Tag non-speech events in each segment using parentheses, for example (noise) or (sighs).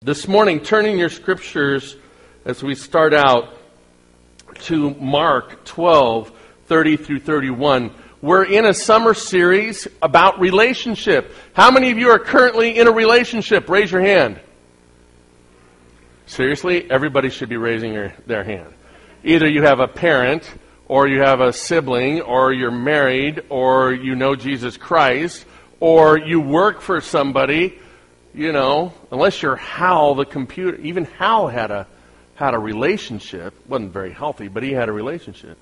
This morning, turning your scriptures as we start out to Mark 12, 30 through 31. We're in a summer series about relationship. How many of you are currently in a relationship? Raise your hand. Seriously, everybody should be raising your, their hand. Either you have a parent, or you have a sibling, or you're married, or you know Jesus Christ, or you work for somebody you know, unless you're Hal the computer, even Hal had a had a relationship. wasn't very healthy, but he had a relationship.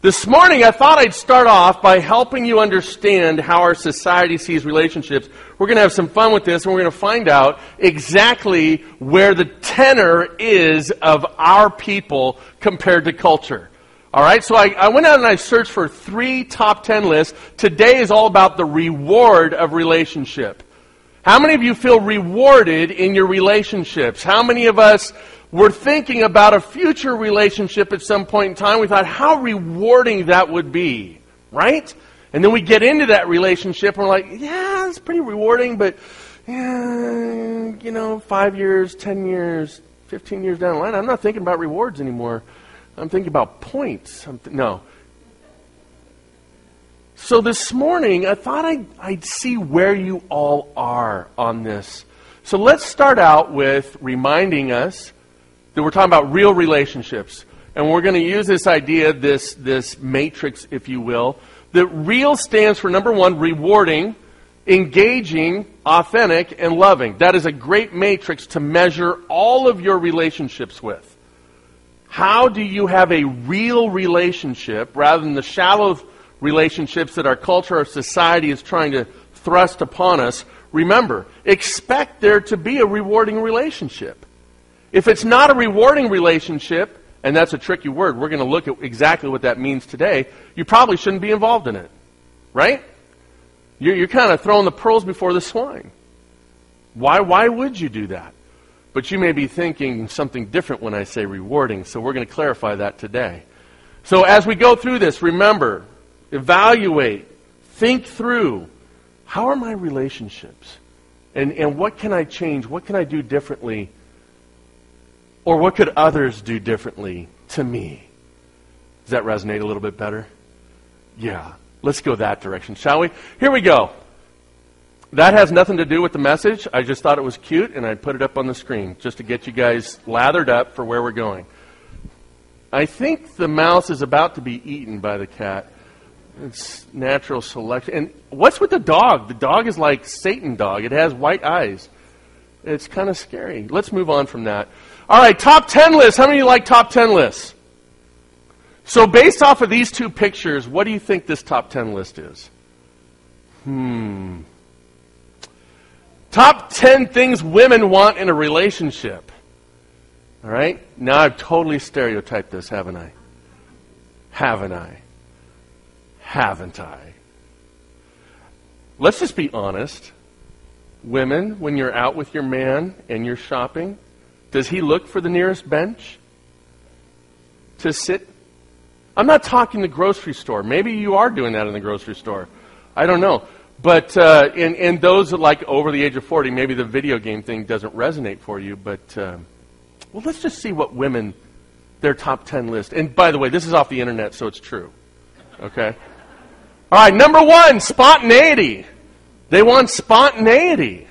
This morning, I thought I'd start off by helping you understand how our society sees relationships. We're going to have some fun with this, and we're going to find out exactly where the tenor is of our people compared to culture. All right, so I, I, went out and I searched for three top ten lists. Today is all about the reward of relationship. How many of you feel rewarded in your relationships? How many of us were thinking about a future relationship at some point in time? We thought how rewarding that would be, right? And then we get into that relationship and we're like, yeah, it's pretty rewarding, but yeah, you know, five years, ten years, fifteen years down the line, I'm not thinking about rewards anymore. I'm thinking about points. Th- no, so this morning, I thought I'd, I'd, see where you all are on this. So let's start out with reminding us that we're talking about real relationships. And we're going to use this idea, this, this matrix, if you will. That real stands for number one, rewarding, engaging, authentic, and loving. That is a great matrix to measure all of your relationships with. How do you have a real relationship rather than the shallow relationships that our culture, our society is trying to thrust upon us, remember, expect there to be a rewarding relationship. If it's not a rewarding relationship, and that's a tricky word, we're going to look at exactly what that means today, you probably shouldn't be involved in it. Right? You're, you're kind of throwing the pearls before the swine. Why, why would you do that? But you may be thinking something different when I say rewarding, so we're going to clarify that today. So as we go through this, remember, evaluate, think through how are my relationships? And, and what can I change? What can I do differently? Or what could others do differently to me? Does that resonate a little bit better? Yeah. Let's go that direction, shall we? Here we go. That has nothing to do with the message. I just thought it was cute, and I put it up on the screen just to get you guys lathered up for where we're going. I think the mouse is about to be eaten by the cat. It's natural selection. And what's with the dog? The dog is like Satan dog. It has white eyes. It's kind of scary. Let's move on from that. All right, top 10 lists. How many of you like top 10 lists? So, based off of these two pictures, what do you think this top 10 list is? Hmm. Top 10 things women want in a relationship. All right? Now I've totally stereotyped this, haven't I? Haven't I? Haven't I? Let's just be honest. Women, when you're out with your man and you're shopping, does he look for the nearest bench to sit? I'm not talking the grocery store. Maybe you are doing that in the grocery store. I don't know. But uh, in, those like over the age of 40, maybe the video game thing doesn't resonate for you. But uh, well, let's just see what women their top 10 list. And by the way, this is off the internet, so it's true. Okay. All right, number one, spontaneity. They want spontaneity.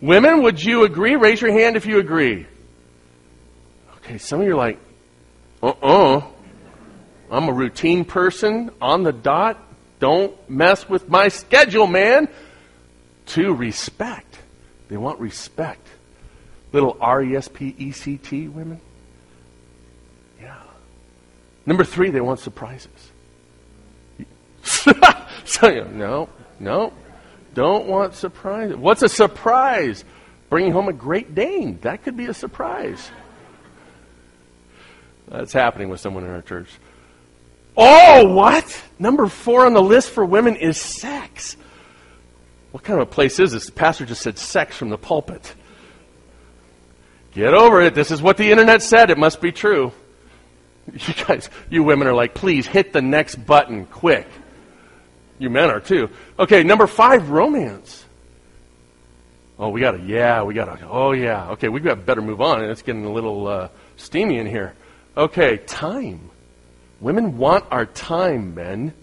Women, would you agree? Raise your hand if you agree. Okay, some of you are like, uh uh-uh. uh. I'm a routine person on the dot. Don't mess with my schedule, man. Two, respect. They want respect. Little R E S P E C T women. Yeah. Number three, they want surprises. (laughs) so, no, no, don't want surprise. What's a surprise? Bringing home a Great Dane. That could be a surprise. That's happening with someone in our church. Oh, what? Number four on the list for women is sex. What kind of a place is this? The pastor just said sex from the pulpit. Get over it. This is what the internet said. It must be true. (laughs) You guys, you women are like, please hit the next button quick. You men are too. Okay, number five, romance. Oh, we got to, yeah, we got to, oh, yeah. Okay, we got better move on. It's getting a little uh, steamy in here. Okay, time. Women want our time, men.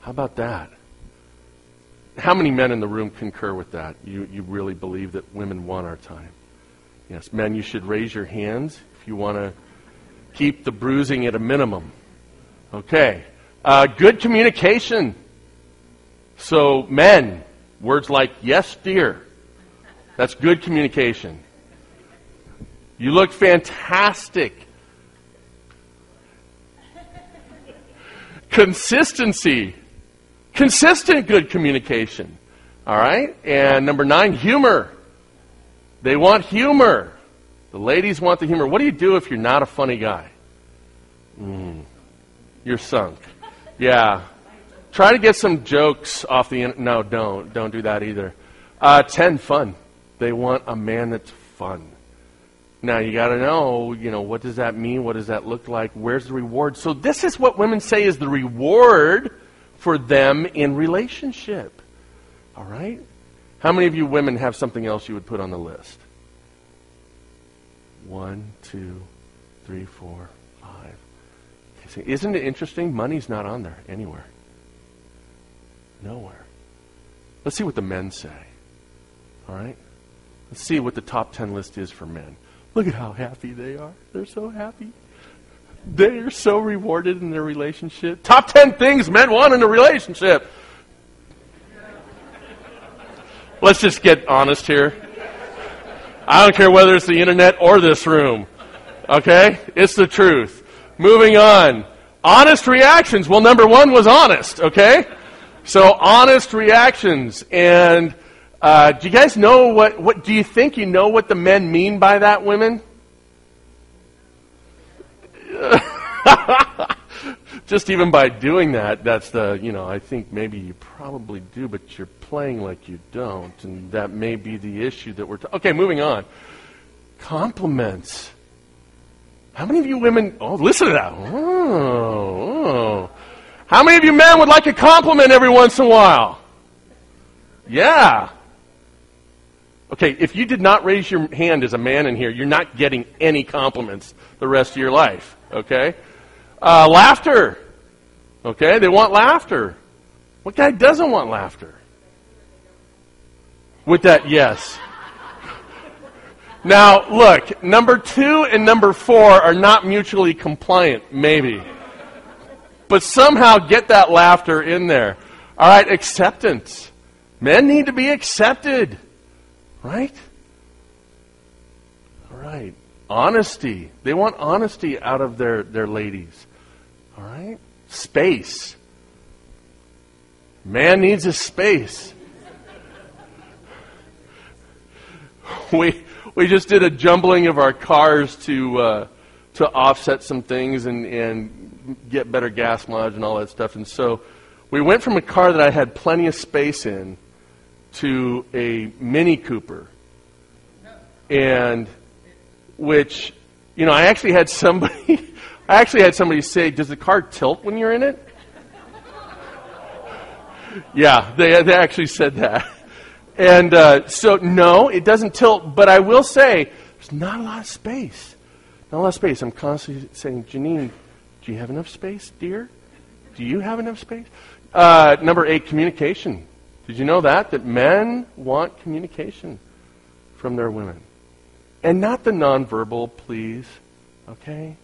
How about that? How many men in the room concur with that? You, you really believe that women want our time? Yes, men, you should raise your hands if you want to keep the bruising at a minimum. Okay. Uh, good communication. So, men, words like, yes, dear. That's good communication. You look fantastic. Consistency. Consistent good communication. All right? And number nine, humor. They want humor. The ladies want the humor. What do you do if you're not a funny guy? Mm, you're sunk. Yeah. Try to get some jokes off the internet. No, don't. Don't do that either. Uh, 10, fun. They want a man that's fun. Now you got to know, you know, what does that mean? What does that look like? Where's the reward? So this is what women say is the reward for them in relationship. All right? How many of you women have something else you would put on the list? One, two, three, four, five. Isn't it interesting? Money's not on there anywhere. Nowhere. Let's see what the men say. All right? Let's see what the top 10 list is for men. Look at how happy they are. They're so happy. They are so rewarded in their relationship. Top 10 things men want in a relationship. Let's just get honest here. I don't care whether it's the internet or this room. Okay? It's the truth. Moving on. Honest reactions. Well, number one was honest, okay? So, honest reactions. And uh, do you guys know what, what, do you think you know what the men mean by that, women? (laughs) Just even by doing that, that's the, you know, I think maybe you probably do, but you're playing like you don't, and that may be the issue that we're. T- okay, moving on. Compliments. How many of you women? Oh, listen to that. Oh, oh. How many of you men would like a compliment every once in a while? Yeah. Okay, if you did not raise your hand as a man in here, you're not getting any compliments the rest of your life. Okay? Uh, laughter. Okay, they want laughter. What guy doesn't want laughter? With that, yes. Now, look, number two and number four are not mutually compliant, maybe. But somehow get that laughter in there. All right, acceptance. Men need to be accepted. Right? All right. Honesty. They want honesty out of their, their ladies. All right? Space. Man needs a space. (laughs) we, we just did a jumbling of our cars to, uh, to offset some things and, and get better gas mileage and all that stuff. And so we went from a car that I had plenty of space in to a Mini Cooper. And which, you know, I actually had somebody, (laughs) I actually had somebody say, does the car tilt when you're in it? yeah, they, they actually said that. And uh, so, no, it doesn't tilt, but I will say, there's not a lot of space. Not a lot of space. I'm constantly saying, Janine, do you have enough space, dear? Do you have enough space? Uh, number eight, communication. Did you know that? That men want communication from their women. And not the nonverbal, please. Okay?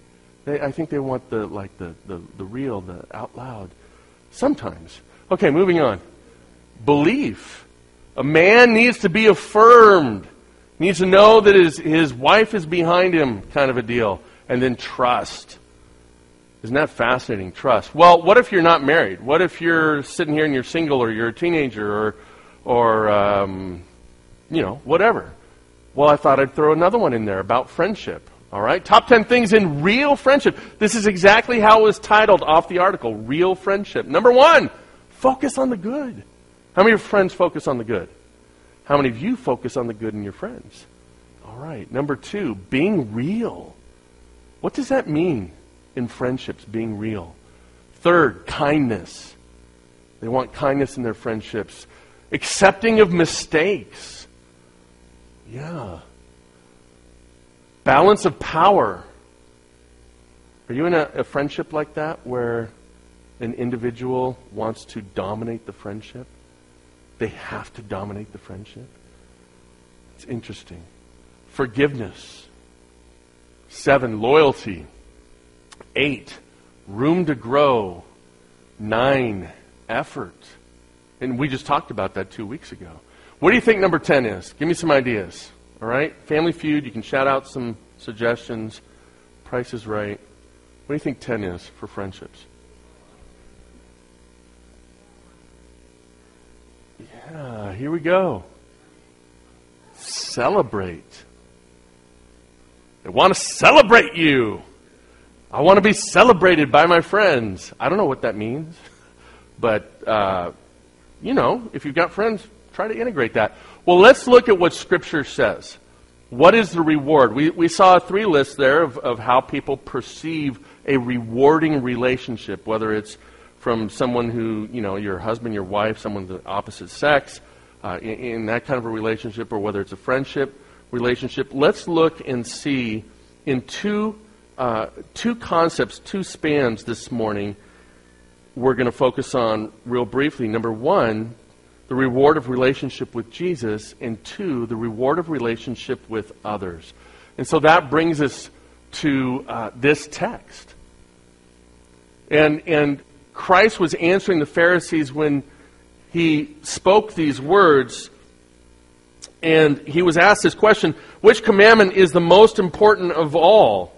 They, I think they want the like the, the, the real, the out loud. Sometimes. Okay, moving on. Belief. A man needs to be affirmed. Needs to know that his, his wife is behind him, kind of a deal. And then trust. Isn't that fascinating? Trust. Well, what if you're not married? What if you're sitting here and you're single or you're a teenager or, or um, you know, whatever? Well, I thought I'd throw another one in there about friendship. All right? Top 10 things in real friendship. This is exactly how it was titled off the article Real Friendship. Number one, focus on the good. How many of your friends focus on the good? How many of you focus on the good in your friends? All right. Number two, being real. What does that mean? In friendships, being real. Third, kindness. They want kindness in their friendships. Accepting of mistakes. Yeah. Balance of power. Are you in a, a friendship like that where an individual wants to dominate the friendship? They have to dominate the friendship? It's interesting. Forgiveness. Seven, loyalty. Eight, room to grow. Nine, effort. And we just talked about that two weeks ago. What do you think number 10 is? Give me some ideas. All right? Family Feud, you can shout out some suggestions. Price is right. What do you think 10 is for friendships? Yeah, here we go. Celebrate. They want to celebrate you. I want to be celebrated by my friends. I don't know what that means, but, uh, you know, if you've got friends, try to integrate that. Well, let's look at what Scripture says. What is the reward? We, we saw three lists there of, of how people perceive a rewarding relationship, whether it's from someone who, you know, your husband, your wife, someone of the opposite sex, uh, in, in that kind of a relationship, or whether it's a friendship relationship. Let's look and see in two uh, two concepts, two spans this morning we're going to focus on real briefly. Number one, the reward of relationship with Jesus, and two, the reward of relationship with others. And so that brings us to uh, this text. And, and Christ was answering the Pharisees when he spoke these words, and he was asked this question Which commandment is the most important of all?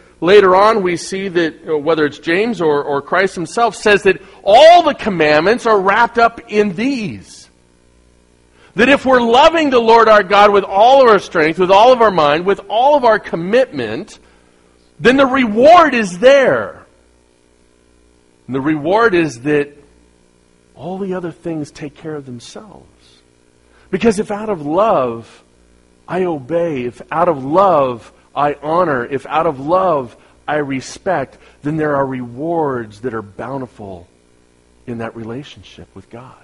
later on we see that, uh, whether it's James or, or Christ himself, says that all the commandments are wrapped up in these. That if we're loving the Lord our God with all of our strength, with all of our mind, with all of our commitment, then the reward is there. And the reward is that all the other things take care of themselves. Because if out of love I obey, if out of love I honor, if out of love I respect, then there are rewards that are bountiful in that relationship with God.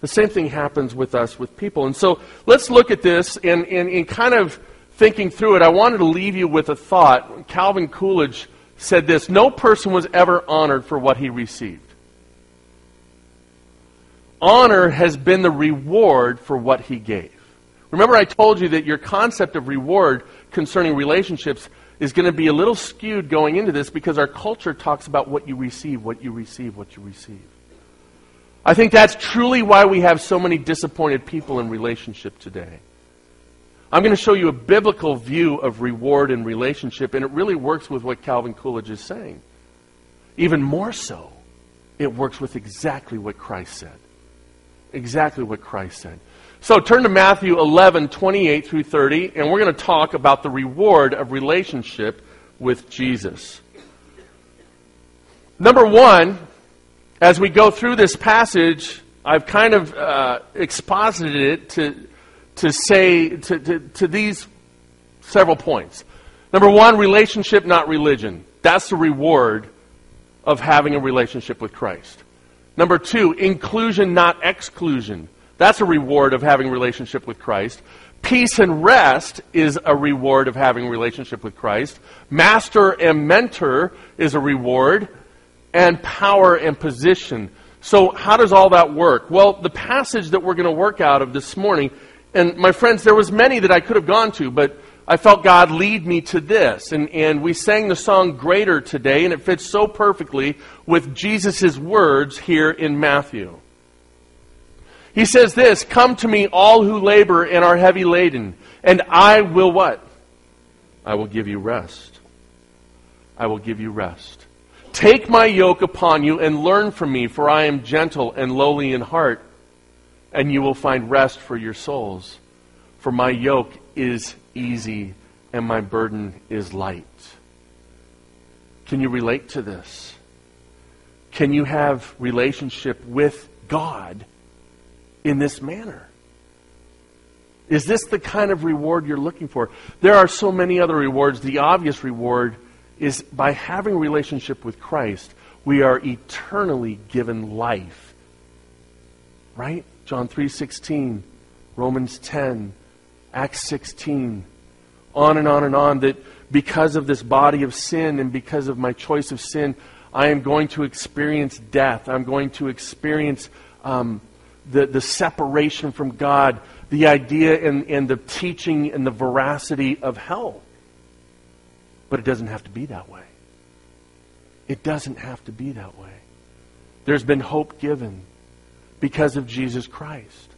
The same thing happens with us with people. And so let's look at this and, and, kind of thinking through it. I wanted to leave you with a thought. Calvin Coolidge said this No person was ever honored for what he received. Honor has been the reward for what he gave. Remember, I told you that your concept of reward concerning relationships is going to be a little skewed going into this because our culture talks about what you receive, what you receive, what you receive. I think that's truly why we have so many disappointed people in relationship today. I'm going to show you a biblical view of reward and relationship, and it really works with what Calvin Coolidge is saying. Even more so, it works with exactly what Christ said. Exactly what Christ said. So turn to Matthew 11, 28 through 30, and we're going to talk about the reward of relationship with Jesus. Number one, as we go through this passage, I've kind of uh, exposited it to, to say to, to, to these several points. Number one, relationship, not religion. That's the reward of having a relationship with Christ. Number two, inclusion, not exclusion. That's a reward of having relationship with Christ. Peace and rest is a reward of having relationship with Christ. Master and mentor is a reward. And power and position. So, how does all that work? Well, the passage that we're going to work out of this morning, and my friends, there was many that I could have gone to, but I felt God lead me to this. And, and we sang the song Greater today, and it fits so perfectly with Jesus' words here in Matthew. He says this, Come to me, all who labor and are heavy laden, and I will what? I will give you rest. I will give you rest. Take my yoke upon you and learn from me, for I am gentle and lowly in heart, and you will find rest for your souls. For my yoke is easy and my burden is light. Can you relate to this? Can you have relationship with God in this manner? Is this the kind of reward you're looking for? There are so many other rewards. The obvious reward is by having relationship with Christ, we are eternally given life. Right? John 3:16, Romans 10, Acts 16, on and on and on that because of this body of sin and because of my choice of sin, I am going to experience death. I'm going to experience um, the, the separation from God, the idea and, and the teaching and the veracity of hell. But it doesn't have to be that way. It doesn't have to be that way. There's been hope given because of Jesus Christ.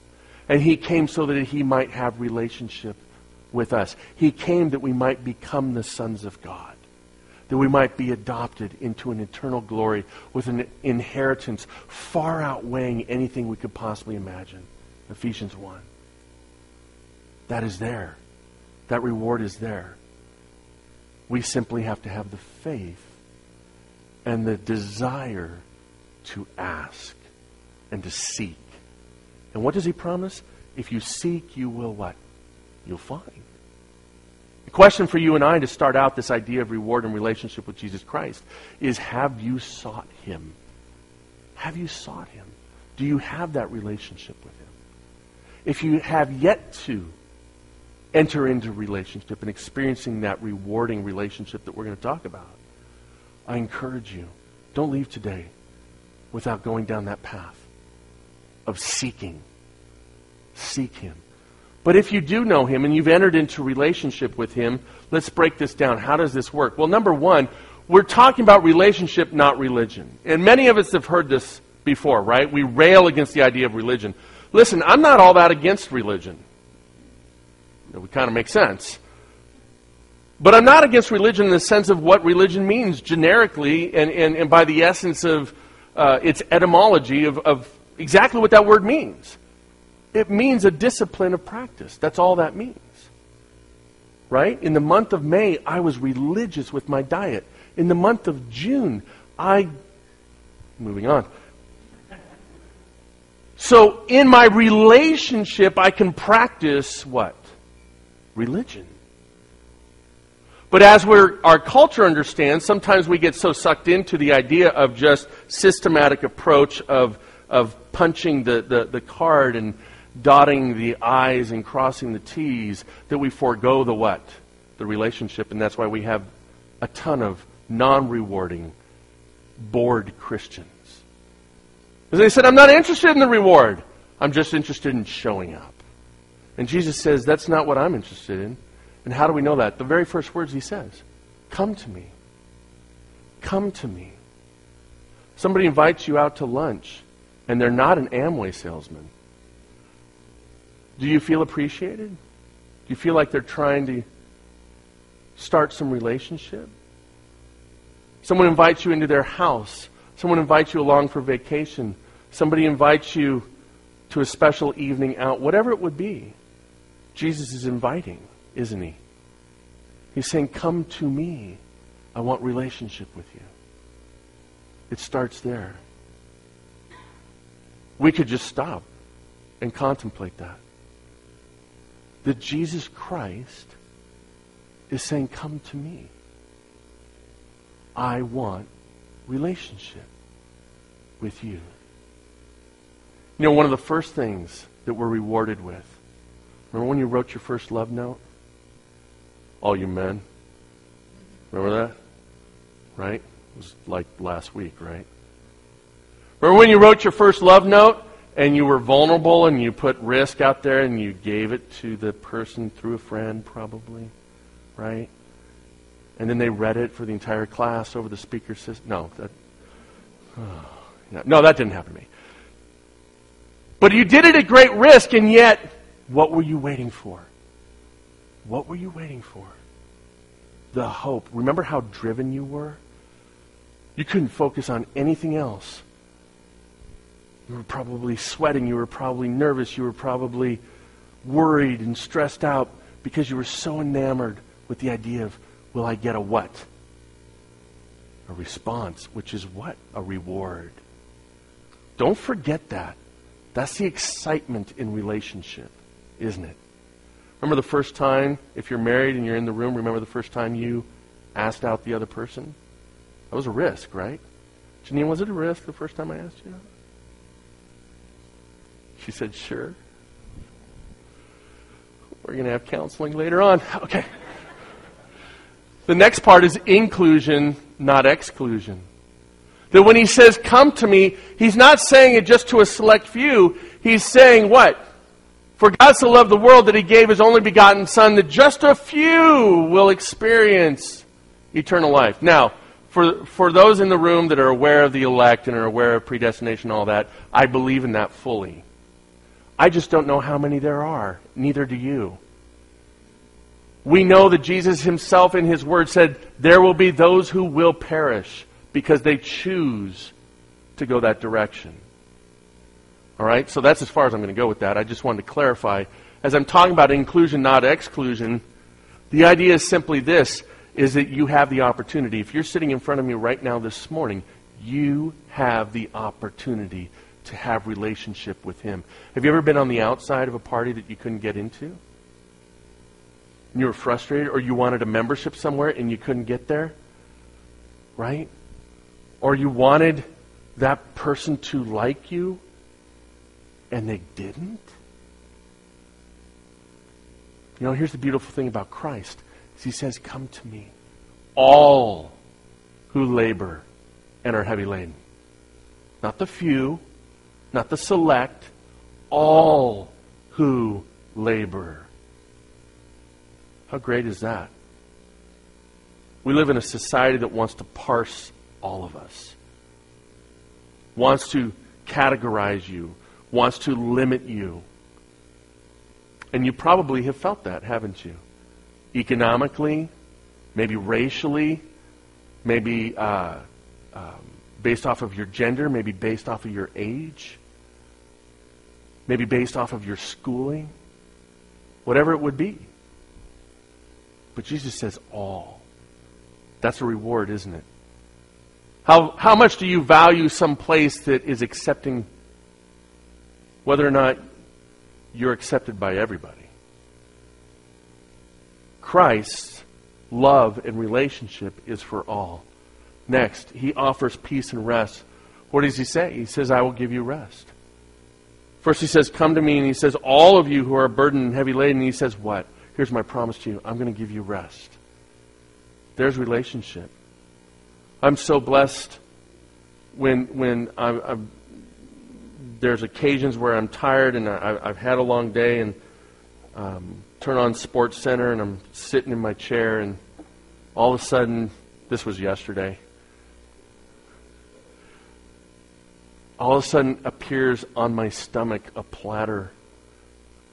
And he came so that he might have relationship with us. He came that we might become the sons of God, that we might be adopted into an eternal glory with an inheritance far outweighing anything we could possibly imagine. Ephesians 1. That is there. That reward is there. We simply have to have the faith and the desire to ask and to seek. And what does he promise? If you seek, you will what? You'll find. The question for you and I to start out this idea of reward and relationship with Jesus Christ is have you sought him? Have you sought him? Do you have that relationship with him? If you have yet to enter into relationship and experiencing that rewarding relationship that we're going to talk about, I encourage you, don't leave today without going down that path of seeking. Seek him. But if you do know him and you've entered into relationship with him, let's break this down. How does this work? Well, number one, we're talking about relationship, not religion. And many of us have heard this before, right? We rail against the idea of religion. Listen, I'm not all that against religion. It would kind of make sense. But I'm not against religion in the sense of what religion means generically and, and, and by the essence of uh, its etymology of, of exactly what that word means. It means a discipline of practice. That's all that means. Right? In the month of May, I was religious with my diet. In the month of June, I. Moving on. So, in my relationship, I can practice what? Religion. But as our culture understands, sometimes we get so sucked into the idea of just systematic approach of, of punching the, the, the card and dotting the I's and crossing the T's, that we forego the what? The relationship. And that's why we have a ton of non rewarding, bored Christians. Because they said, I'm not interested in the reward. I'm just interested in showing up. And Jesus says, That's not what I'm interested in. And how do we know that? The very first words he says Come to me. Come to me. Somebody invites you out to lunch, and they're not an Amway salesman. Do you feel appreciated? Do you feel like they're trying to start some relationship? Someone invites you into their house. Someone invites you along for vacation. Somebody invites you to a special evening out. Whatever it would be, Jesus is inviting, isn't he? He's saying, Come to me. I want relationship with you. It starts there. We could just stop and contemplate that that Jesus Christ is saying, Come to me. I want relationship with you. You know, one of the first things that we're rewarded with. Remember when you wrote your first love note? All you men. Remember that? Right? It was like last week, right? Remember when you wrote your first love note? and you were vulnerable and you put risk out there and you gave it to the person through a friend, probably, right? And then they read it for the entire class over the speaker system. No, that, (sighs) oh, no, that didn't happen to me. But you did it at great risk, and yet, what were you waiting for? What were you waiting for? The hope. Remember how driven you were? You couldn't focus on anything else you were probably sweating. You were probably nervous. You were probably worried and stressed out because you were so enamored with the idea of, will I get a what? a response, which is what? A reward. Don't forget that. That's the excitement in relationship, isn't it? Remember the first time, if you're married and you're in the room, remember the first time you asked out the other person? That was a risk, right? Janine, was it a risk the first time I asked you? She said, sure. We're going to have counseling later on. Okay. The next part is inclusion, not exclusion. That when he says, come to me, he's not saying it just to a select few. He's saying what? For God so loved the world that he gave his only begotten Son that just a few will experience eternal life. Now, for, for those in the room that are aware of the elect and are aware of predestination and all that, I believe in that fully. I just don't know how many there are. Neither do you. We know that Jesus himself in his word said, There will be those who will perish because they choose to go that direction. All right? So that's as far as I'm going to go with that. I just wanted to clarify. As I'm talking about inclusion, not exclusion, the idea is simply this is that you have the opportunity. If you're sitting in front of me right now this morning, you have the opportunity to have relationship with him. Have you ever been on the outside of a party that you couldn't get into? And you were frustrated or you wanted a membership somewhere and you couldn't get there? Right? Or you wanted that person to like you and they didn't? You know, here's the beautiful thing about Christ. Is he says, "Come to me, all who labor and are heavy laden." Not the few, not the select, all who labor. How great is that? We live in a society that wants to parse all of us, wants to categorize you, wants to limit you. And you probably have felt that, haven't you? Economically, maybe racially, maybe uh, um, based off of your gender, maybe based off of your age maybe based off of your schooling, whatever it would be. But Jesus says all. That's a reward, isn't it? How, how much do you value some place that is accepting whether or not you're accepted by everybody? Christ's love and relationship is for all. Next, he offers peace and rest. What does he say? He says, I will give you rest. First, he says, Come to me, and he says, All of you who are burdened and heavy laden, and he says, What? Here's my promise to you I'm going to give you rest. There's relationship. I'm so blessed when, when I'm, I'm there's occasions where I'm tired and I, have had a long day and um, turn on Sports Center and I'm sitting in my chair and all of a sudden, this was yesterday, all of a sudden appears on my stomach a platter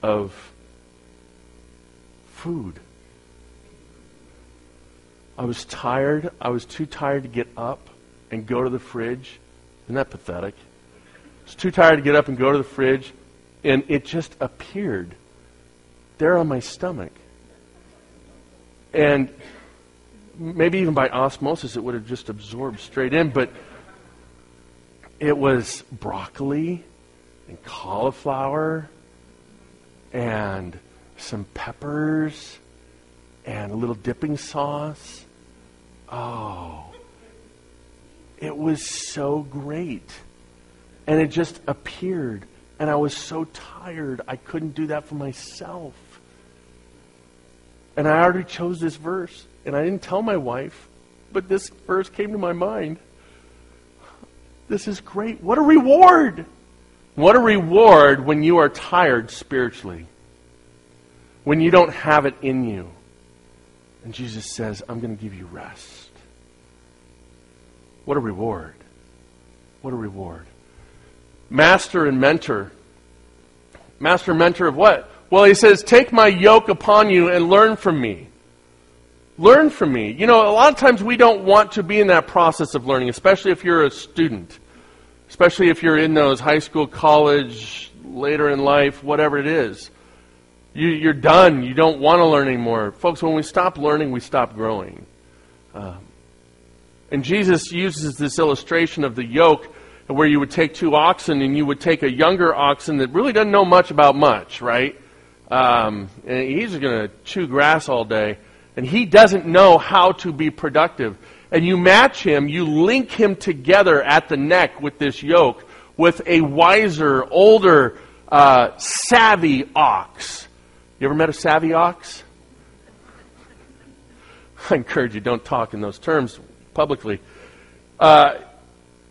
of food. I was tired. I was too tired to get up and go to the fridge. Isn't that pathetic? I was too tired to get up and go to the fridge, and it just appeared there on my stomach. And maybe even by osmosis, it would have just absorbed straight in, but it was broccoli and cauliflower and some peppers and a little dipping sauce. Oh, it was so great. And it just appeared. And I was so tired, I couldn't do that for myself. And I already chose this verse. And I didn't tell my wife, but this verse came to my mind. This is great. What a reward! What a reward when you are tired spiritually, when you don't have it in you. And Jesus says, I'm going to give you rest. What a reward. What a reward. Master and mentor. Master and mentor of what? Well, he says, Take my yoke upon you and learn from me. Learn from me. You know, a lot of times we don't want to be in that process of learning, especially if you're a student, especially if you're in those high school, college, later in life, whatever it is. You, are done. You don't want to learn anymore. Folks, when we stop learning, we stop growing. Um, And Jesus uses this illustration of the yoke where you would take two oxen and you would take a younger oxen that really doesn't know much about much, right? Um, and he's going to chew grass all day, and he doesn't know how to be productive. And you match him, you link him together at the neck with this yoke with a wiser, older, uh, savvy ox. You ever met a savvy ox? (laughs) I encourage you, don't talk in those terms publicly. Uh,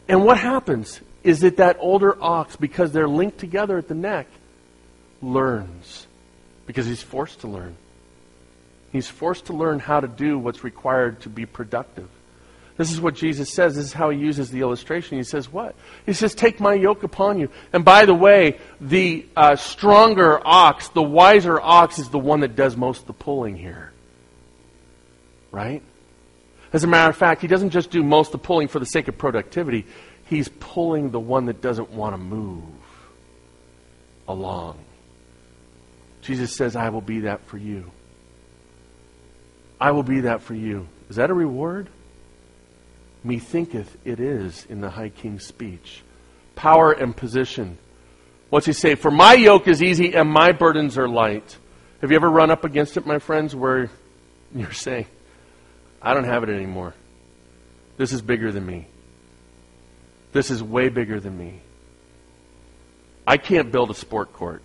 and what happens is that that older ox, because they're linked together at the neck, learns. Because he's forced to learn. He's forced to learn how to do what's required to be productive. This is what Jesus says. This is how he uses the illustration. He says, What? He says, Take my yoke upon you. And by the way, the uh, stronger ox, the wiser ox, is the one that does most of the pulling here. Right? As a matter of fact, he doesn't just do most of the pulling for the sake of productivity, he's pulling the one that doesn't want to move along. Jesus says, I will be that for you. I will be that for you. Is that a reward? Methinketh it is in the high king's speech. Power and position. What's he say? For my yoke is easy and my burdens are light. Have you ever run up against it, my friends, where you're saying, I don't have it anymore. This is bigger than me. This is way bigger than me. I can't build a sport court.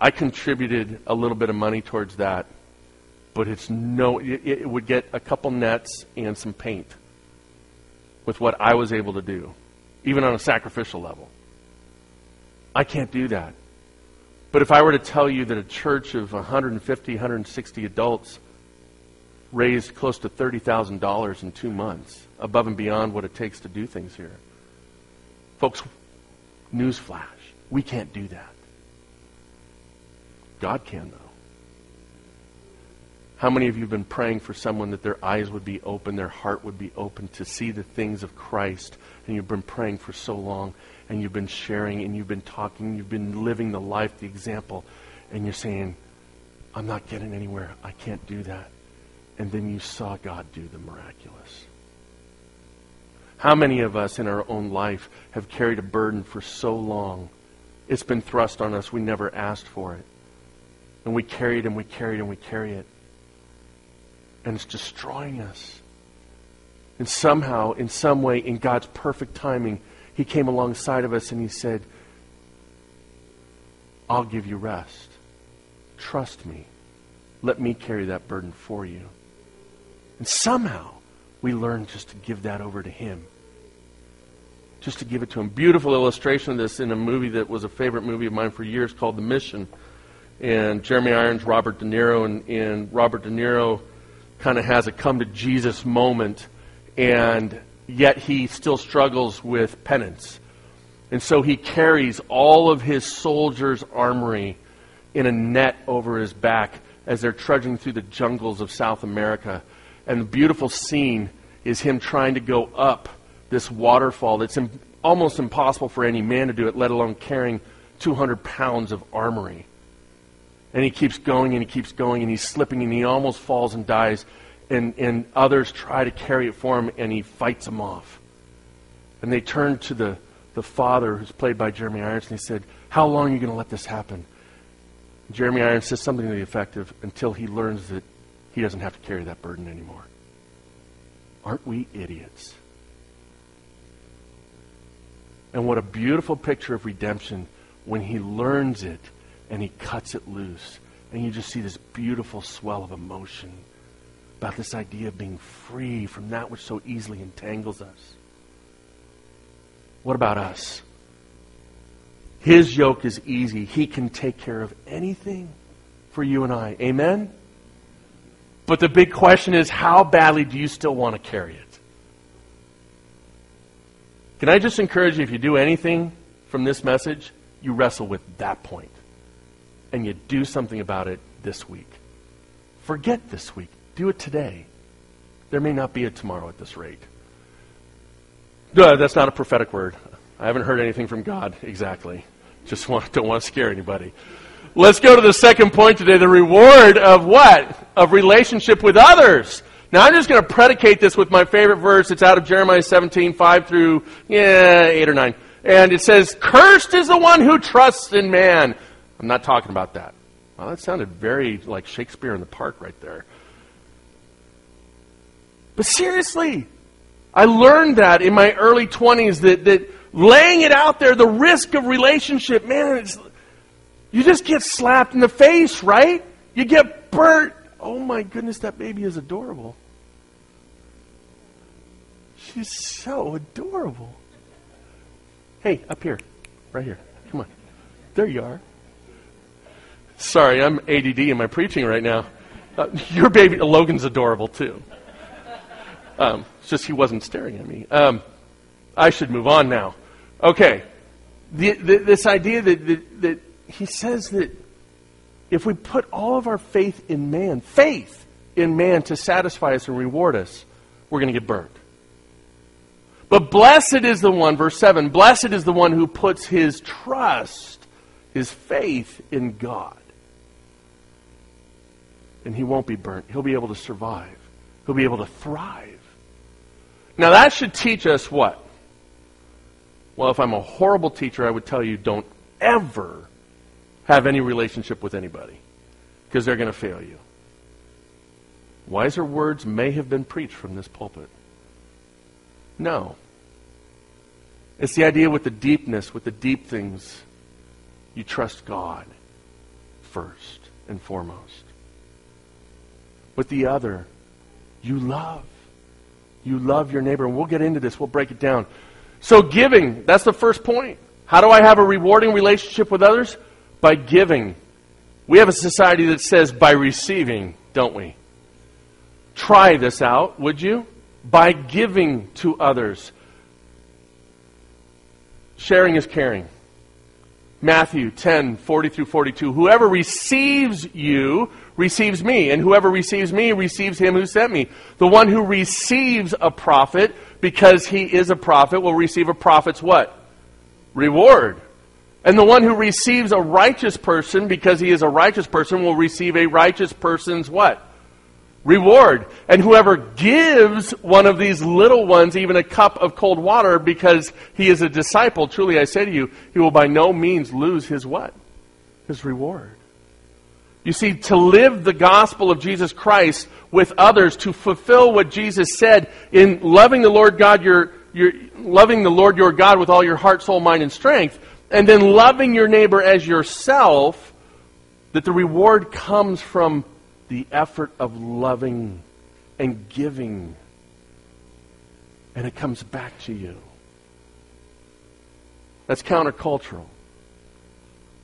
I contributed a little bit of money towards that, but it's no. It, it would get a couple nets and some paint with what I was able to do, even on a sacrificial level. I can't do that. But if I were to tell you that a church of 150, 160 adults raised close to $30,000 in two months, above and beyond what it takes to do things here. Folks, newsflash, we can't do that. God can, though. How many of you have been praying for someone that their eyes would be open, their heart would be open to see the things of Christ? And you've been praying for so long, and you've been sharing, and you've been talking, you've been living the life, the example, and you're saying, I'm not getting anywhere. I can't do that and then you saw God do the miraculous. How many of us in our own life have carried a burden for so long? It's been thrust on us. We never asked for it. And we carry it and we carry it and we carry it. And it's destroying us. And somehow, in some way, in God's perfect timing, He came alongside of us and He said, I'll give you rest. Trust me. Let me carry that burden for you. And somehow we learn just to give that over to Him. Just to give it to Him. Beautiful illustration of this in a movie that was a favorite movie of mine for years called The Mission. And Jeremy Irons, Robert De Niro, and, and Robert De Niro kind of has a come to Jesus moment, and yet he still struggles with penance. And so he carries all of his soldiers' armory in a net over his back as they're trudging through the jungles of South America and the beautiful scene is him trying to go up this waterfall that's Im- almost impossible for any man to do it, let alone carrying 200 pounds of armory. And he keeps going and he keeps going and he's slipping and he almost falls and dies. And, and others try to carry it for him and he fights them off. And they turn to the, the father, who's played by Jeremy Irons, and he said, How long are you going to let this happen? Jeremy Irons says something to the effect of, Until he learns that he doesn't have to carry that burden anymore. Aren't we idiots? And what a beautiful picture of redemption when he learns it and he cuts it loose. And you just see this beautiful swell of emotion about this idea of being free from that which so easily entangles us. What about us? His yoke is easy. He can take care of anything for you and I. Amen? But the big question is how badly do you still want to carry it? Can I just encourage you if you do anything from this message, you wrestle with that point and you do something about it this week. Forget this week. Do it today. There may not be a tomorrow at this rate. No, that's not a prophetic word. I haven't heard anything from God exactly. Just want, don't want to scare anybody. Let's go to the second point today the reward of what? Of relationship with others. Now I'm just going to predicate this with my favorite verse. It's out of Jeremiah 17, 5 through, yeah, 8 or 9. And it says, Cursed is the one who trusts in man. I'm not talking about that. Well, that sounded very like Shakespeare in the Park right there. But seriously, I learned that in my early 20s that, that laying it out there, the risk of relationship, man, you just get slapped in the face, right? You get burnt. Oh my goodness, that baby is adorable. She's so adorable. Hey, up here. Right here. Come on. There you are. Sorry, I'm ADD in my preaching right now. Uh, your baby, Logan's adorable too. Um, it's just he wasn't staring at me. Um, I should move on now. Okay. The, the, this idea that, that, that he says that if we put all of our faith in man, faith in man to satisfy us and reward us, we're going to get burnt. But blessed is the one, verse 7, blessed is the one who puts his trust, his faith in God. And he won't be burnt. He'll be able to survive. He'll be able to thrive. Now, that should teach us what? Well, if I'm a horrible teacher, I would tell you don't ever have any relationship with anybody because they're going to fail you. Wiser words may have been preached from this pulpit. No. It's the idea with the deepness, with the deep things, you trust God first and foremost. With the other, you love. You love your neighbor. And we'll get into this, we'll break it down. So, giving, that's the first point. How do I have a rewarding relationship with others? By giving. We have a society that says by receiving, don't we? Try this out, would you? By giving to others. Sharing is caring. Matthew 10, 40 through 42. Whoever receives you receives me, and whoever receives me receives him who sent me. The one who receives a prophet, because he is a prophet, will receive a prophet's what? Reward. And the one who receives a righteous person, because he is a righteous person, will receive a righteous person's what? reward. And whoever gives one of these little ones even a cup of cold water because he is a disciple, truly I say to you, he will by no means lose his what? His reward. You see, to live the gospel of Jesus Christ with others, to fulfill what Jesus said in loving the Lord God, your, your, loving the Lord your God with all your heart, soul, mind, and strength, and then loving your neighbor as yourself, that the reward comes from the effort of loving and giving. And it comes back to you. That's countercultural.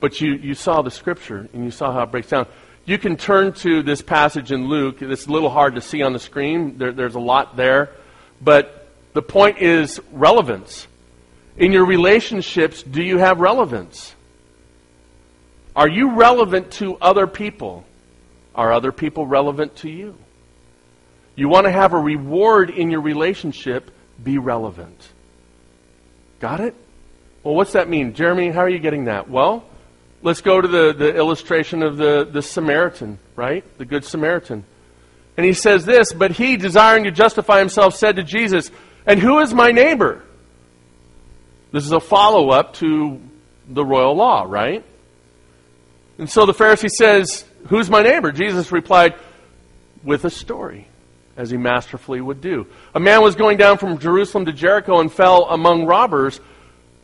But you, you saw the scripture and you saw how it breaks down. You can turn to this passage in Luke. It's a little hard to see on the screen. There, there's a lot there. But the point is relevance. In your relationships, do you have relevance? Are you relevant to other people? Are other people relevant to you? You want to have a reward in your relationship, be relevant. Got it? Well, what's that mean? Jeremy, how are you getting that? Well, let's go to the, the illustration of the, the Samaritan, right? The Good Samaritan. And he says this, but he, desiring to justify himself, said to Jesus, And who is my neighbor? This is a follow up to the royal law, right? And so the Pharisee says, Who's my neighbor? Jesus replied, With a story, as he masterfully would do. A man was going down from Jerusalem to Jericho and fell among robbers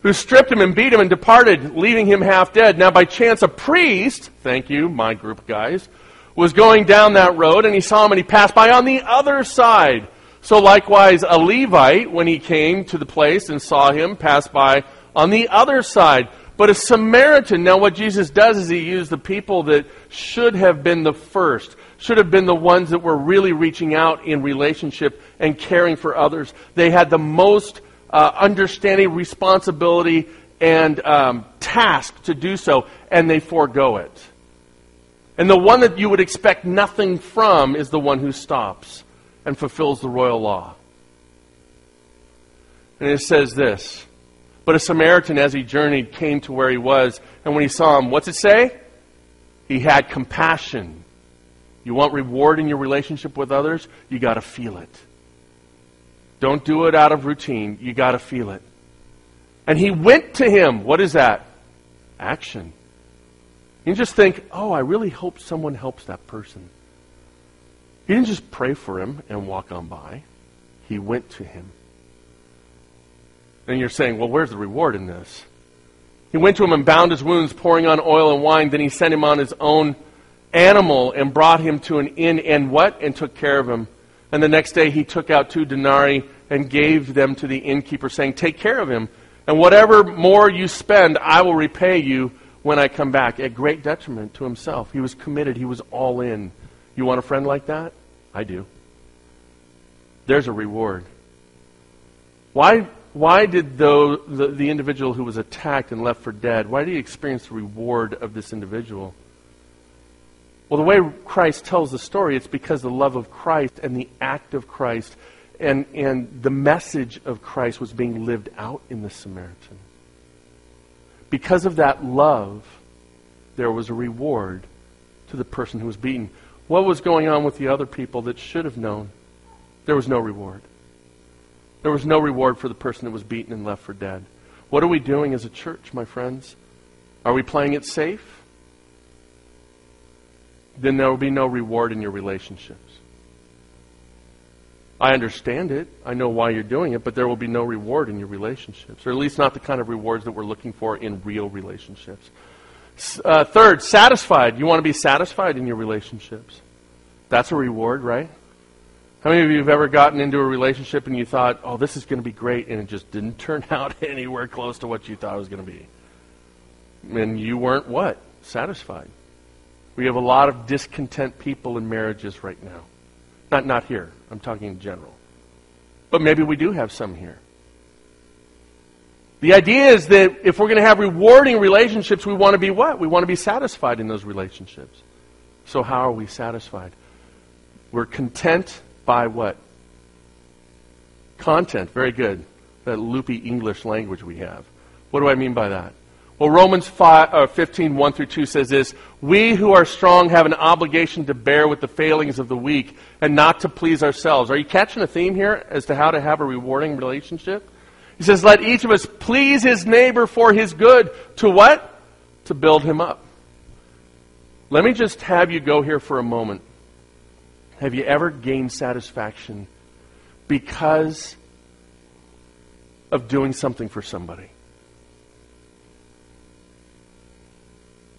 who stripped him and beat him and departed, leaving him half dead. Now, by chance, a priest, thank you, my group guys, was going down that road and he saw him and he passed by on the other side. So, likewise, a Levite, when he came to the place and saw him, passed by on the other side. But a Samaritan, now what Jesus does is he used the people that should have been the first, should have been the ones that were really reaching out in relationship and caring for others. They had the most uh, understanding, responsibility, and um, task to do so, and they forego it. And the one that you would expect nothing from is the one who stops and fulfills the royal law. And it says this but a Samaritan, as he journeyed, came to where he was. And when he saw him, what's it say? He had compassion. You want reward in your relationship with others? You got to feel it. Don't do it out of routine. You got to feel it. And he went to him. What is that? Action. You just think, oh, I really hope someone helps that person. He didn't just pray for him and walk on by. He went to him. And you're saying, well, where's the reward in this? He went to him and bound his wounds, pouring on oil and wine. Then he sent him on his own animal and brought him to an inn and what? And took care of him. And the next day he took out two denarii and gave them to the innkeeper, saying, Take care of him, and whatever more you spend, I will repay you when I come back, at great detriment to himself. He was committed, he was all in. You want a friend like that? I do. There's a reward. Why, why did the, the, the individual who was attacked and left for dead, why did he experience the reward of this individual? Well, the way Christ tells the story, it's because the love of Christ and the act of Christ and, and the message of Christ was being lived out in the Samaritan. Because of that love, there was a reward to the person who was beaten. What was going on with the other people that should have known? There was no reward. There was no reward for the person that was beaten and left for dead. What are we doing as a church, my friends? Are we playing it safe? Then there will be no reward in your relationships. I understand it. I know why you're doing it, but there will be no reward in your relationships, or at least not the kind of rewards that we're looking for in real relationships. Uh, third, satisfied. You want to be satisfied in your relationships. That's a reward, right? How many of you have ever gotten into a relationship and you thought, oh, this is going to be great, and it just didn't (laughs) turn out anywhere close to what you thought it was going to be? And you weren't what? Satisfied. We have a lot of discontent people in marriages right now. Not, not here. I'm talking in general. But maybe we do have some here. The idea is that if we're going to have rewarding relationships, we want to be what? We want to be satisfied in those relationships. So, how are we satisfied? We're content by what? Content. Very good. That loopy English language we have. What do I mean by that? Well, Romans 5, uh, 15, 1 through 2 says this We who are strong have an obligation to bear with the failings of the weak and not to please ourselves. Are you catching a theme here as to how to have a rewarding relationship? He says, Let each of us please his neighbor for his good. To what? To build him up. Let me just have you go here for a moment. Have you ever gained satisfaction because of doing something for somebody?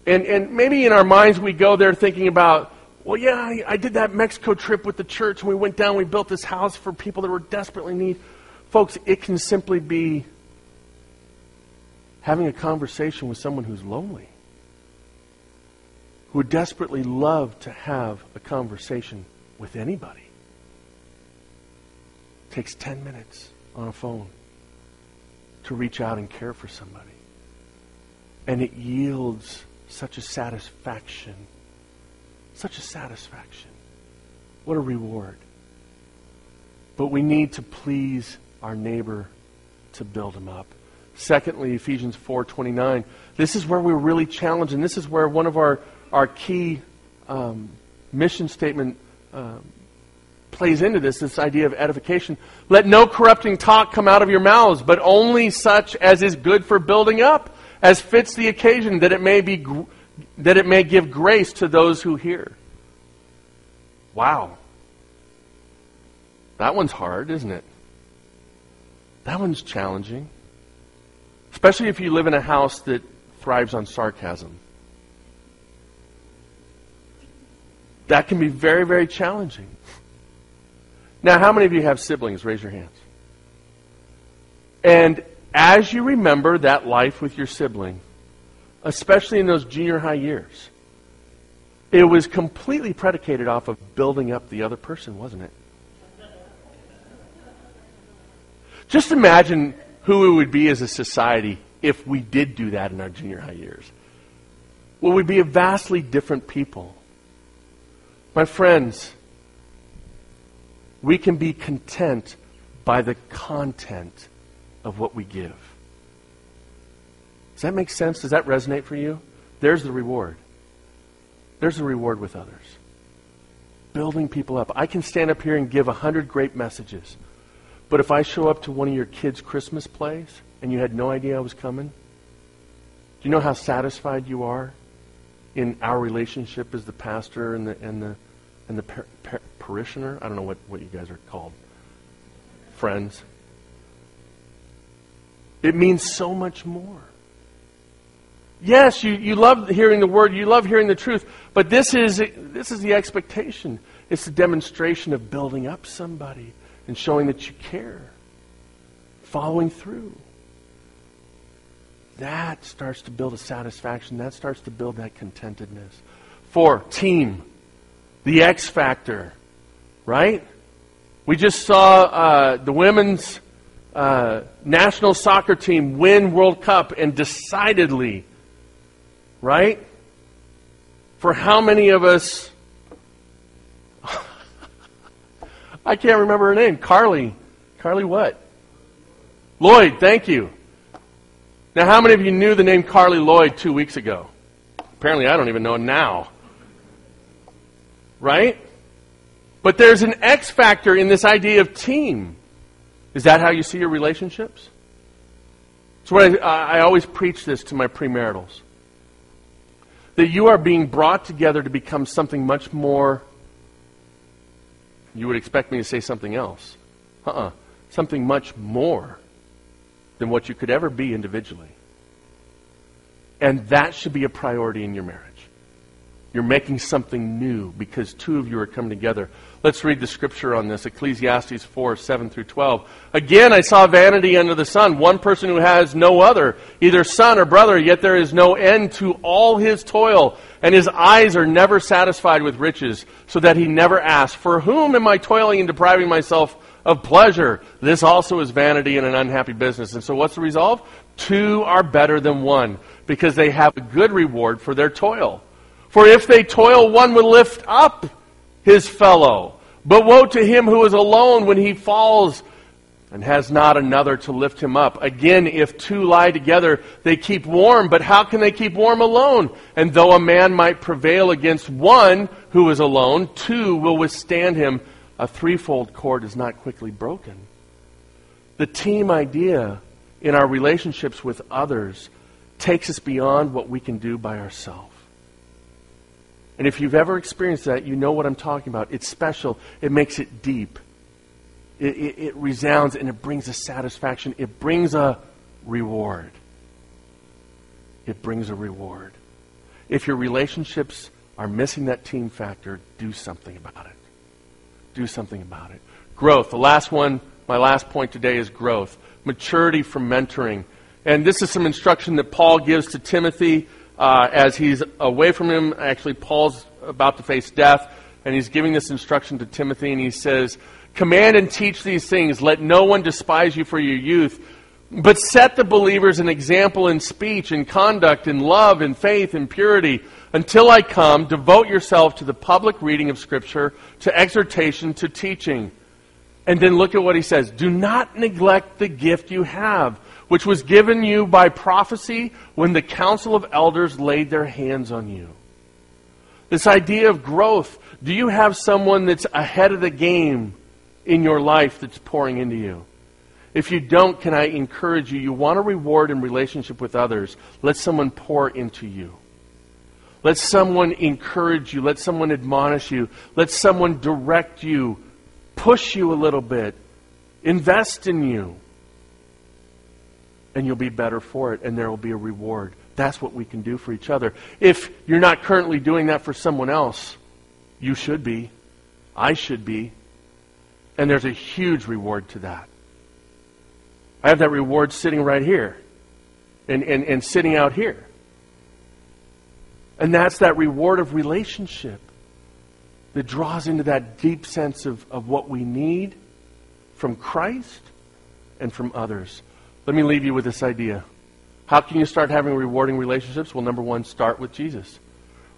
And, and maybe in our minds we go there thinking about, well, yeah, I, I did that Mexico trip with the church and we went down, we built this house for people that were desperately in need. Folks, it can simply be having a conversation with someone who's lonely, who would desperately love to have a conversation with anybody. It takes 10 minutes on a phone to reach out and care for somebody. And it yields such a satisfaction. Such a satisfaction. What a reward. But we need to please our neighbor to build him up. Secondly, Ephesians 4:29. This is where we're really challenged, and this is where one of our our key um, mission statement um, plays into this. This idea of edification. Let no corrupting talk come out of your mouths, but only such as is good for building up, as fits the occasion, that it may be that it may give grace to those who hear. Wow. That one's hard, isn't it? That one's challenging. Especially if you live in a house that thrives on sarcasm. That can be very, very challenging. Now, how many of you have siblings? Raise your hands. And as you remember that life with your sibling, especially in those junior high years, it was completely predicated off of building up the other person, wasn't it? Just imagine who we would be as a society if we did do that in our junior high years. Well, we'd be a vastly different people. My friends, we can be content by the content of what we give. Does that make sense? Does that resonate for you? There's the reward. There's the reward with others. building people up. I can stand up here and give a hundred great messages. But if I show up to one of your kids' Christmas plays and you had no idea I was coming, do you know how satisfied you are in our relationship as the pastor and the and the and the par- par- parishioner? I don't know what, what you guys are called. Friends. It means so much more. Yes, you, you love hearing the word, you love hearing the truth, but this is, this is the expectation. It's the demonstration of building up somebody and showing that you care, following through. That starts to build a satisfaction. That starts to build that contentedness. Four, team. The X factor. Right? We just saw uh, the women's uh, national soccer team win World Cup and decidedly Right? For how many of us. (laughs) I can't remember her name. Carli. Carli what? Lloyd, thank you. Now, how many of you knew the name Carli Lloyd two weeks ago? Apparently, I don't even know now. Right? But there's an X factor in this idea of team. Is that how you see your relationships? That's what I, I always preach this to my premaritals that you are being brought together to become something much more. You would expect me to say something else. Uh uh-uh. uh Something much more than what you could ever be individually. And that should be a priority in your marriage. You're making something new because two of you are coming together. Let's read the scripture on this Ecclesiastes 4 7 through 12. Again, I saw vanity under the sun, one person who has no other, either son or brother, yet there is no end to all his toil, and his eyes are never satisfied with riches, so that he never asks, For whom am I toiling and depriving myself of pleasure? This also is vanity and an unhappy business. And so, what's the result? Two are better than one, because they have a good reward for their toil. For if they toil, one will lift up his fellow. But woe to him who is alone when he falls and has not another to lift him up. Again, if two lie together, they keep warm, but how can they keep warm alone? And though a man might prevail against one who is alone, two will withstand him. A threefold cord is not quickly broken. The team idea in our relationships with others takes us beyond what we can do by ourselves. And if you've ever experienced that, you know what I'm talking about. It's special, it makes it deep. It, it, it resounds and it brings a satisfaction. It brings a reward. It brings a reward. If your relationships are missing that team factor, do something about it. Do something about it. Growth. The last one, my last point today is growth. Maturity from mentoring. And this is some instruction that Paul gives to Timothy uh, as he's away from him. Actually, Paul's about to face death, and he's giving this instruction to Timothy, and he says, Command and teach these things. Let no one despise you for your youth, but set the believers an example in speech, in conduct, in love, in faith, in purity. Until I come, devote yourself to the public reading of Scripture, to exhortation, to teaching. And then look at what he says. Do not neglect the gift you have which was given you by prophecy when the council of elders laid their hands on you. This idea of growth. Do you have someone that's ahead of the game in your life that's pouring into you? If you don't, can I encourage you? You want a reward in relationship with others. Let someone pour into you. Let someone encourage you. Let someone admonish you. Let someone direct you, push you a little bit, invest in you and you'll be better for it, and there will be a reward. That's what we can do for each other. If you're not currently doing that for someone else, you should be. I should be. And there's a huge reward to that. I have that reward sitting right here and, and, and sitting out here. And that's that reward of relationship that draws into that deep sense of, of what we need from Christ and from others. Let me leave you with this idea. How can you start having rewarding relationships? Well, number one, start with Jesus.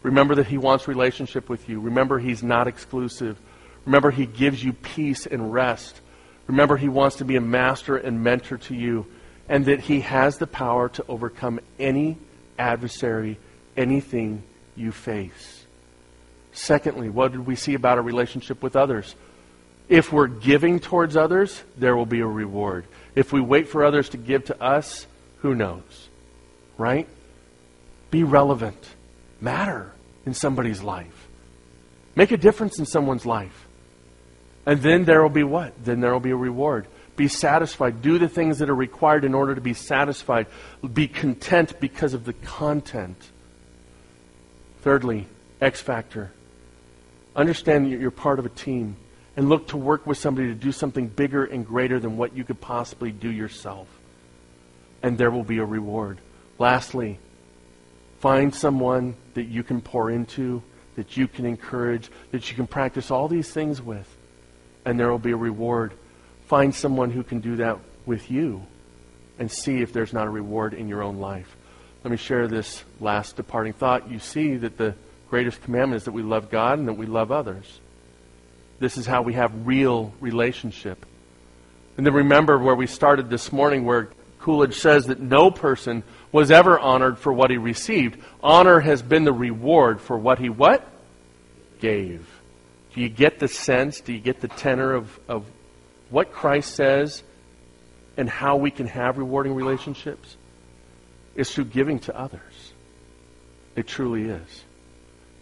Remember that He wants relationship with you. Remember He's not exclusive. Remember He gives you peace and rest. Remember He wants to be a master and mentor to you, and that He has the power to overcome any adversary, anything you face. Secondly, what did we see about our relationship with others? If we're giving towards others, there will be a reward. If we wait for others to give to us, who knows? Right? Be relevant. Matter in somebody's life. Make a difference in someone's life. And then there will be what? Then there will be a reward. Be satisfied. Do the things that are required in order to be satisfied. Be content because of the content. Thirdly, X factor. Understand that you're part of a team and look to work with somebody to do something bigger and greater than what you could possibly do yourself. And there will be a reward. Lastly, find someone that you can pour into, that you can encourage, that you can practice all these things with, and there will be a reward. Find someone who can do that with you and see if there's not a reward in your own life. Let me share this last departing thought. You see that the greatest commandment is that we love God and that we love others. This is how we have real relationship. And then remember where we started this morning, where Coolidge says that no person was ever honored for what he received. Honor has been the reward for what he what? Gave. Do you get the sense? Do you get the tenor of, of what Christ says and how we can have rewarding relationships? Is through giving to others. It truly is.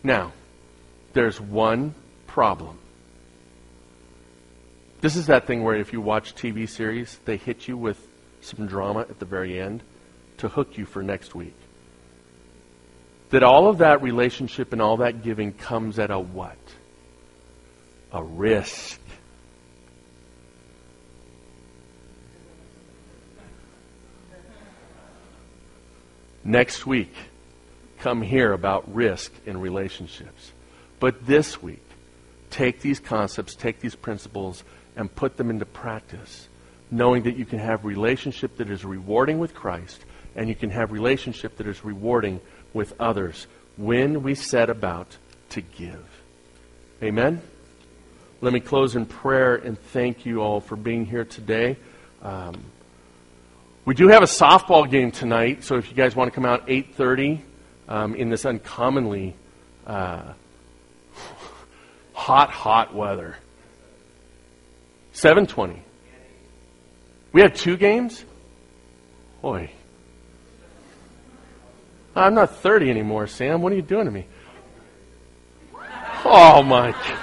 Now, there's one problem. This is that thing where if you watch TV series, they hit you with some drama at the very end to hook you for next week. That all of that relationship and all that giving comes at a what? A risk. Next week, come here about risk in relationships. But this week, take these concepts, take these principles, and put them into practice, knowing that you can have relationship that is rewarding with Christ and you can have relationship that is rewarding with others when we set about to give. Amen. Let me close in prayer and thank you all for being here today. Um, we do have a softball game tonight, so if you guys want to come out 8:30 um, in this uncommonly uh, (laughs) hot, hot weather. 720. We have two games? Boy. I'm not 30 anymore, Sam. What are you doing to me? Oh, my God.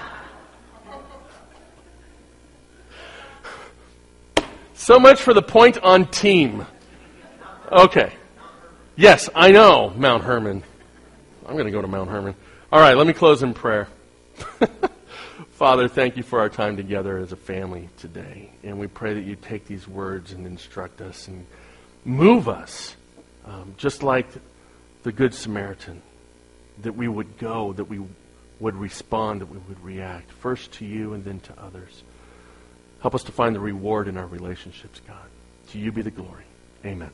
So much for the point on team. Okay. Yes, I know, Mount Hermon. I'm going to go to Mount Hermon. All right, let me close in prayer. (laughs) Father, thank you for our time together as a family today. And we pray that you take these words and instruct us and move us, um, just like the Good Samaritan, that we would go, that we would respond, that we would react, first to you and then to others. Help us to find the reward in our relationships, God. To you be the glory. Amen.